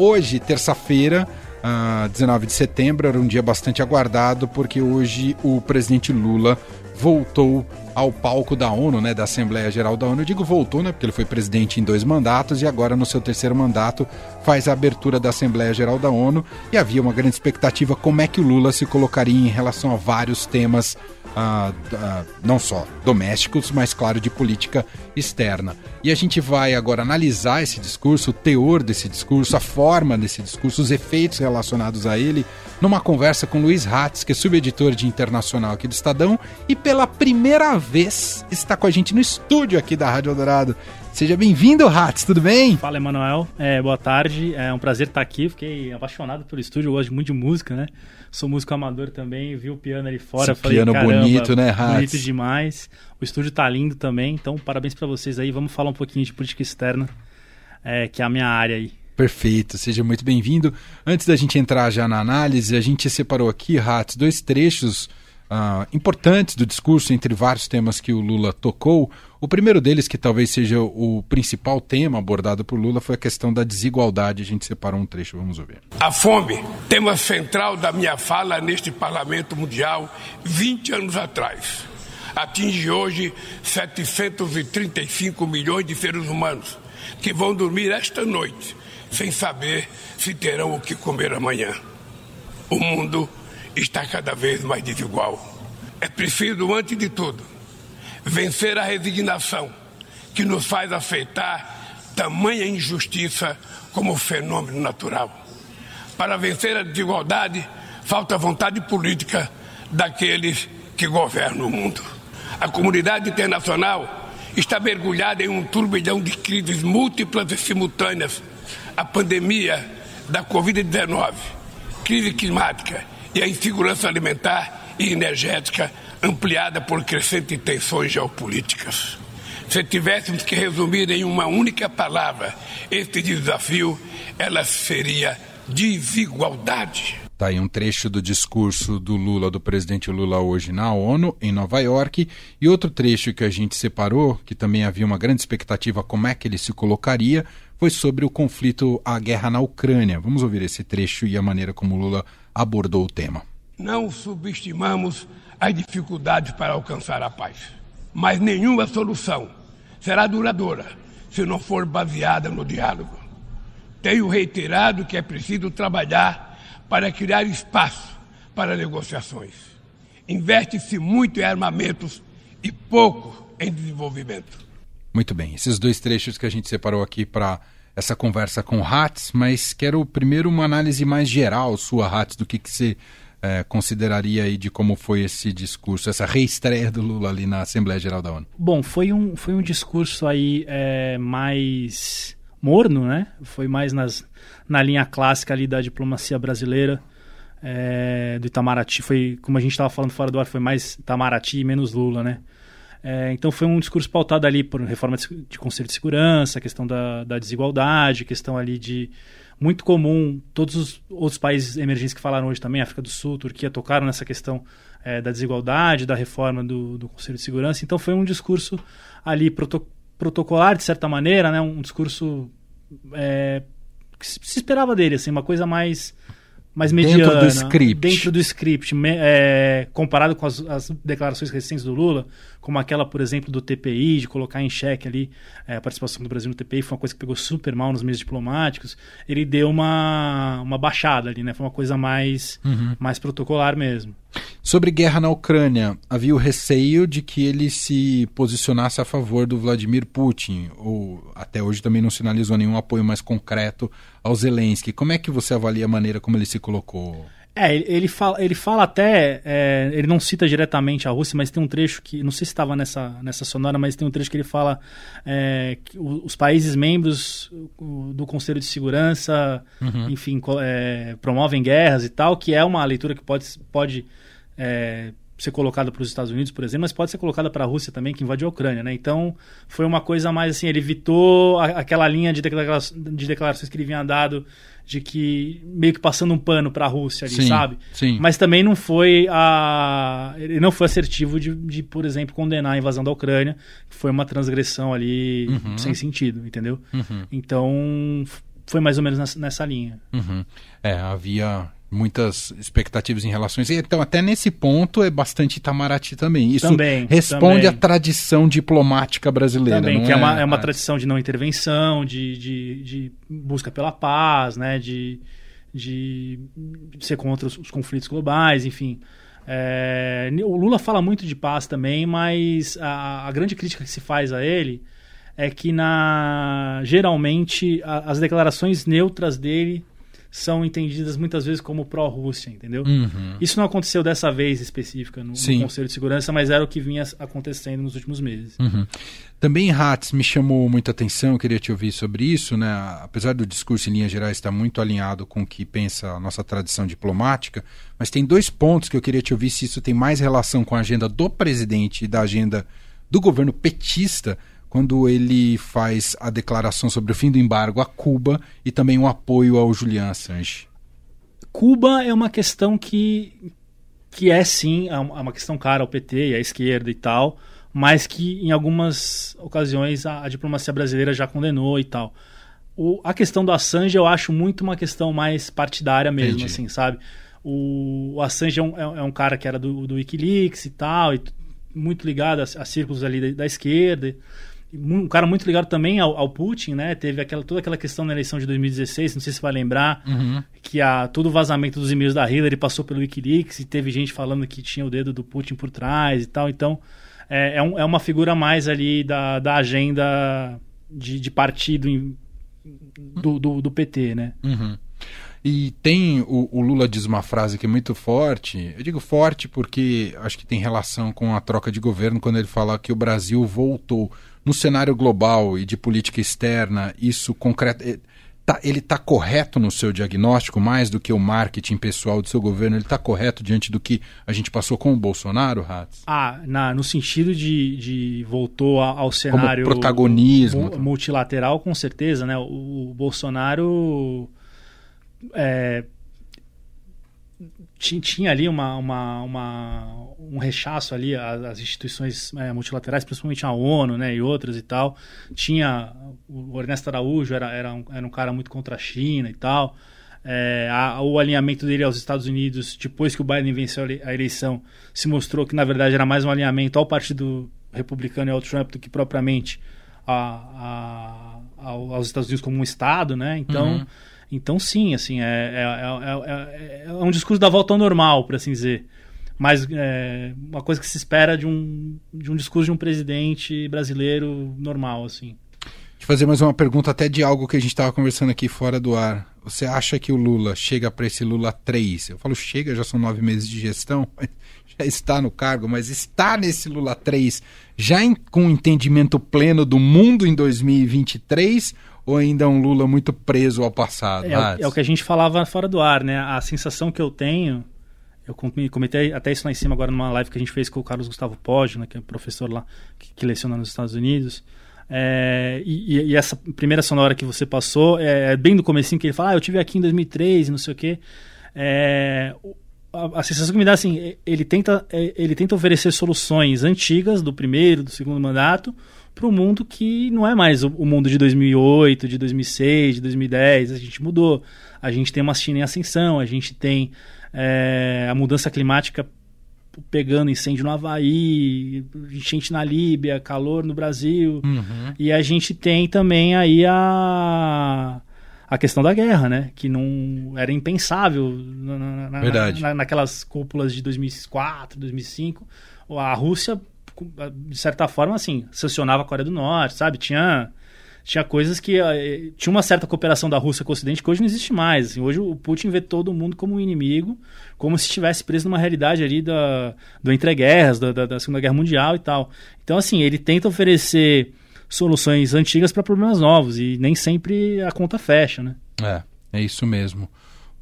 hoje, terça-feira, uh, 19 de setembro, era um dia bastante aguardado, porque hoje o presidente Lula voltou ao palco da ONU, né, da Assembleia Geral da ONU. Eu digo voltou, né, porque ele foi presidente em dois mandatos e agora no seu terceiro mandato faz a abertura da Assembleia Geral da ONU e havia uma grande expectativa como é que o Lula se colocaria em relação a vários temas não só domésticos, mas claro de política externa. E a gente vai agora analisar esse discurso, o teor desse discurso, a forma desse discurso, os efeitos relacionados a ele, numa conversa com Luiz Hatz, que é subeditor de internacional aqui do Estadão, e pela primeira vez está com a gente no estúdio aqui da Rádio Eldorado. Seja bem-vindo, Hatz, tudo bem? Fala, Emanuel. É, boa tarde. É um prazer estar aqui. Fiquei apaixonado pelo estúdio, eu gosto muito de música, né? Sou músico amador também, vi o piano ali fora. Esse falei, piano bonito, né, Hatz? Bonito demais. O estúdio tá lindo também, então parabéns para vocês aí. Vamos falar um pouquinho de política externa, é, que é a minha área aí. Perfeito, seja muito bem-vindo. Antes da gente entrar já na análise, a gente separou aqui, Hatz, dois trechos uh, importantes do discurso entre vários temas que o Lula tocou. O primeiro deles, que talvez seja o principal tema abordado por Lula, foi a questão da desigualdade. A gente separou um trecho, vamos ouvir. A fome, tema central da minha fala neste Parlamento Mundial 20 anos atrás, atinge hoje 735 milhões de seres humanos que vão dormir esta noite sem saber se terão o que comer amanhã. O mundo está cada vez mais desigual. É preciso, antes de tudo, vencer a resignação que nos faz aceitar tamanha injustiça como fenômeno natural. Para vencer a desigualdade, falta vontade política daqueles que governam o mundo. A comunidade internacional está mergulhada em um turbilhão de crises múltiplas e simultâneas. A pandemia da Covid-19, crise climática e a insegurança alimentar e energética ampliada por crescentes tensões geopolíticas. Se tivéssemos que resumir em uma única palavra este desafio, ela seria desigualdade. Está aí um trecho do discurso do Lula, do presidente Lula hoje na ONU, em Nova York, e outro trecho que a gente separou, que também havia uma grande expectativa como é que ele se colocaria, foi sobre o conflito, a guerra na Ucrânia. Vamos ouvir esse trecho e a maneira como Lula abordou o tema. Não subestimamos as dificuldades para alcançar a paz, mas nenhuma solução será duradoura se não for baseada no diálogo. Tenho reiterado que é preciso trabalhar para criar espaço para negociações. Investe-se muito em armamentos e pouco em desenvolvimento. Muito bem, esses dois trechos que a gente separou aqui para essa conversa com Hatz, mas quero primeiro uma análise mais geral sua, Hatz, do que, que você é, consideraria aí de como foi esse discurso, essa reestreia do Lula ali na Assembleia Geral da ONU? Bom, foi um, foi um discurso aí é, mais morno, né? Foi mais nas, na linha clássica ali da diplomacia brasileira, é, do Itamaraty. Foi, como a gente estava falando fora do ar, foi mais Itamaraty e menos Lula, né? É, então foi um discurso pautado ali por reforma de, de Conselho de Segurança, questão da, da desigualdade, questão ali de muito comum, todos os outros países emergentes que falaram hoje também, África do Sul, Turquia, tocaram nessa questão é, da desigualdade, da reforma do, do, Conselho de Segurança. Então foi um discurso ali proto, protocolar, de certa maneira, né, um discurso é, que se esperava dele, assim, uma coisa mais mais mediana. Dentro do script. Dentro do script, é, comparado com as, as, declarações recentes do Lula, como aquela, por exemplo, do TPI, de colocar em xeque ali é, a participação do Brasil no TPI, foi uma coisa que pegou super mal nos meios diplomáticos. Ele deu uma, uma baixada ali, né? Foi uma coisa mais, uhum. mais protocolar mesmo. Sobre guerra na Ucrânia, havia o receio de que ele se posicionasse a favor do Vladimir Putin, ou até hoje também não sinalizou nenhum apoio mais concreto ao Zelensky. Como é que você avalia a maneira como ele se colocou? É, ele fala, ele fala até, é, ele não cita diretamente a Rússia, mas tem um trecho que, não sei se estava nessa, nessa sonora, mas tem um trecho que ele fala é, que os países membros do Conselho de Segurança, uhum. enfim, é, promovem guerras e tal, que é uma leitura que pode, pode é, ser colocada para os Estados Unidos, por exemplo, mas pode ser colocada para a Rússia também, que invadiu a Ucrânia, né? Então, foi uma coisa mais assim, ele evitou a, aquela linha de, declara de declarações que ele vinha dado de que meio que passando um pano para a Rússia ali, sim, sabe? Sim. Mas também não foi a ele não foi assertivo de, de, por exemplo, condenar a invasão da Ucrânia, que foi uma transgressão ali uhum. sem sentido, entendeu? Uhum. Então, foi mais ou menos nessa, nessa linha. Uhum. É, havia muitas expectativas em relação a isso. Então, até nesse ponto, é bastante Itamaraty também. Isso também, responde à tradição diplomática brasileira. Também, que é, é uma, é uma tradição de não intervenção, de, de, de busca pela paz, né? de, de ser contra os, os conflitos globais, enfim. É, o Lula fala muito de paz também, mas a, a grande crítica que se faz a ele é que na geralmente a- as declarações neutras dele são entendidas muitas vezes como pró-Rússia, entendeu? Uhum. Isso não aconteceu dessa vez específica no, no. Conselho de Segurança, mas era o que vinha acontecendo nos últimos meses. Uhum. Também, Hatz, me chamou muita atenção, eu queria te ouvir sobre isso, né? Apesar do discurso em linhas gerais estar muito alinhado com o que pensa a nossa tradição diplomática, mas tem dois pontos que eu queria te ouvir se isso tem mais relação com a agenda do presidente e da agenda do governo petista, quando ele faz a declaração sobre o fim do embargo a Cuba e também o apoio ao Julian Assange. Cuba é uma questão que, que é sim, é uma é questão cara ao PT e à esquerda e tal, mas que em algumas ocasiões a, a diplomacia brasileira já condenou e tal. O, a questão do Assange eu acho muito uma questão mais partidária mesmo, Entendi. assim, sabe? O, o Assange é um, é- é um cara que era do, do Wikileaks e tal, e muito ligado a, a círculos ali da, da esquerda. E Um cara muito ligado também ao, ao Putin, né? Teve aquela, toda aquela questão na eleição de 2016, não sei se você vai lembrar, que a, todo o vazamento dos e-mails da Hillary passou pelo Wikileaks e teve gente falando que tinha o dedo do Putin por trás e tal. Então, é, é, um- é uma figura mais ali da, da agenda de, de partido em- do, do, do PT, né? Uhum. E tem o, o Lula diz uma frase que é muito forte. Eu digo forte porque acho que tem relação com a troca de governo quando ele fala que o Brasil voltou no cenário global e de política externa. Isso concreto. eh, tá- ele está correto no seu diagnóstico mais do que o marketing pessoal do seu governo. Ele está correto diante do que a gente passou com o Bolsonaro, Ratz? Ah, na, no sentido de, de voltou ao cenário protagonismo. mu- multilateral, com certeza, né? O, o Bolsonaro é, tinha ali uma, uma, uma- um rechaço ali às, instituições é, multilaterais, principalmente a ONU, né, e outras e tal. Tinha o Ernesto Araújo era, era, um, era um cara muito contra a China e tal. É, a- o alinhamento dele aos Estados Unidos depois que o Biden venceu a ele- a eleição se mostrou que na verdade era mais um alinhamento ao Partido Republicano e ao Trump do que propriamente a- a- ao- aos Estados Unidos como um estado, né? Então, Uhum. Então sim, assim é, é, é- é- é um discurso da volta ao normal, por assim dizer. Mas é uma coisa que se espera de um, de um discurso de um presidente brasileiro normal, assim. Eu fazer mais uma pergunta até de algo que a gente estava conversando aqui fora do ar. Você acha que o Lula chega para esse Lula 3? Eu falo chega, já são nove meses de gestão, já está no cargo, mas está nesse Lula 3 já em- com entendimento pleno do mundo em 2023 ou ainda é um Lula muito preso ao passado? É, é o que a gente falava fora do ar, né? A sensação que eu tenho, eu com- comentei até isso lá em cima agora numa live que a gente fez com o Carlos Gustavo Poggio, né, que é professor lá que, que leciona nos Estados Unidos. É, e, e- essa primeira sonora que você passou é bem do comecinho que ele fala, ah, eu tive aqui em 2003 e não sei o quê. É, a, a sensação que me dá assim, é- ele tenta, é, ele tenta oferecer soluções antigas do primeiro, do segundo mandato para o mundo que não é mais o, o mundo de 2008, de 2006, de 2010. A gente mudou. A gente tem uma China em ascensão, a gente tem é, a mudança climática pegando incêndio no Havaí, enchente na Líbia, calor no Brasil. Uhum. E a gente tem também aí a, a questão da guerra, né? Que não era impensável na, na- na- naquelas cúpulas de 2004, 2005. A Rússia, de certa forma, assim, sancionava a Coreia do Norte, sabe? Tinha, tinha coisas que... eh, Tinha uma certa cooperação da Rússia com o Ocidente que hoje não existe mais. assim. hoje o Putin vê todo mundo como um inimigo, como se estivesse preso numa realidade ali da, do entreguerras, da, da, da Segunda Guerra Mundial e tal. Então, assim, ele tenta oferecer soluções antigas para problemas novos e nem sempre a conta fecha, né? É, é isso mesmo.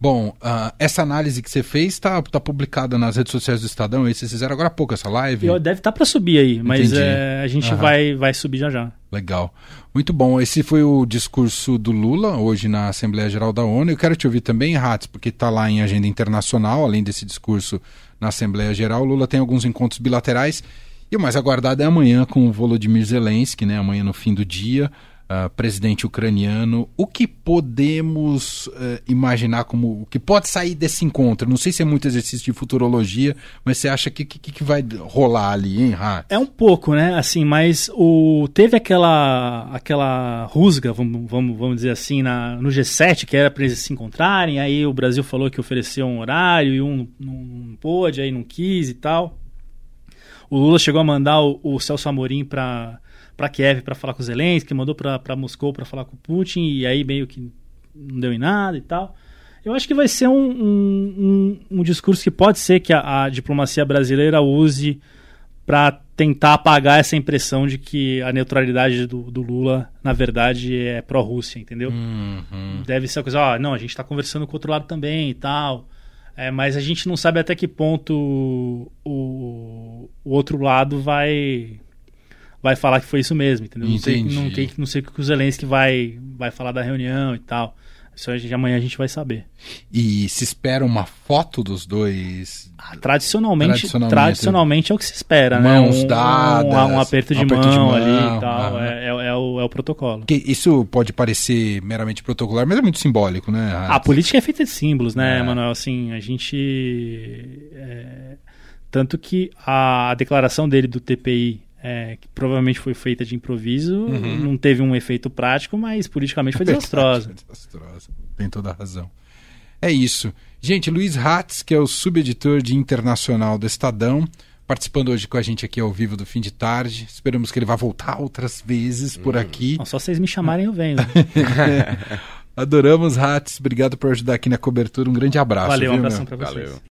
Bom, ah, essa análise que você fez está tá publicada nas redes sociais do Estadão. E vocês fizeram agora há pouco essa live? E, ó, deve estar para subir aí, mas é, a gente Aham. vai, vai subir já já. Legal. Muito bom. Esse foi o discurso do Lula hoje na Assembleia Geral da ONU. Eu quero te ouvir também, Ratz, porque está lá em agenda internacional, além desse discurso na Assembleia Geral. O Lula tem alguns encontros bilaterais. E o mais aguardado é amanhã com o Volodymyr Zelensky, né? amanhã no fim do dia. Uh, presidente ucraniano. O que podemos uh, imaginar como o que pode sair desse encontro? Não sei se é muito exercício de futurologia, mas você acha que que, que vai rolar ali, hein, Hart? É um pouco, né? Assim, mas o teve aquela aquela rusga, vamos, vamos, vamos dizer assim, na, no G7 que era para eles se encontrarem. Aí o Brasil falou que ofereceu um horário e um não, não pôde, aí não quis e tal. O Lula chegou a mandar o, o Celso Amorim para para Kiev para falar com Zelensky, mandou para Moscou para falar com o Putin, e aí meio que não deu em nada e tal. Eu acho que vai ser um, um, um, um discurso que pode ser que a, a diplomacia brasileira use para tentar apagar essa impressão de que a neutralidade do, do Lula, na verdade, é pró-Rússia, entendeu? Uhum. Deve ser uma coisa, ó, não, a gente está conversando com o outro lado também e tal. É, mas a gente não sabe até que ponto o, o outro lado vai vai falar que foi isso mesmo, entendeu? Não sei, não, que, não sei o que o Zelensky vai, vai falar da reunião e tal. Isso hoje, amanhã a gente vai saber. E se espera uma foto dos dois? Ah, tradicionalmente, tradicionalmente, tradicionalmente, é o que se espera, mãos né? Um, dadas, um, um aperto, de, um aperto mão de, mão ali e tal. Ah, é, é, é, o, é o protocolo. Que isso pode parecer meramente protocolar, mas é muito simbólico, né? A política é feita de símbolos, né, é. Manuel? Assim, a gente. É... Tanto que a declaração dele do TPI é, que provavelmente foi feita de improviso, uhum. não teve um efeito prático, mas politicamente foi desastrosa. desastrosa. Tem toda a razão. É isso. Gente, Luiz Hatz, que é o subeditor de internacional do Estadão, participando hoje com a gente aqui ao vivo do fim de tarde. Esperamos que ele vá voltar outras vezes por hum. aqui. Não, só vocês me chamarem, eu venho. Adoramos, Hatz. Obrigado por ajudar aqui na cobertura. Um grande abraço. Valeu, viu, um abração para vocês. Valeu.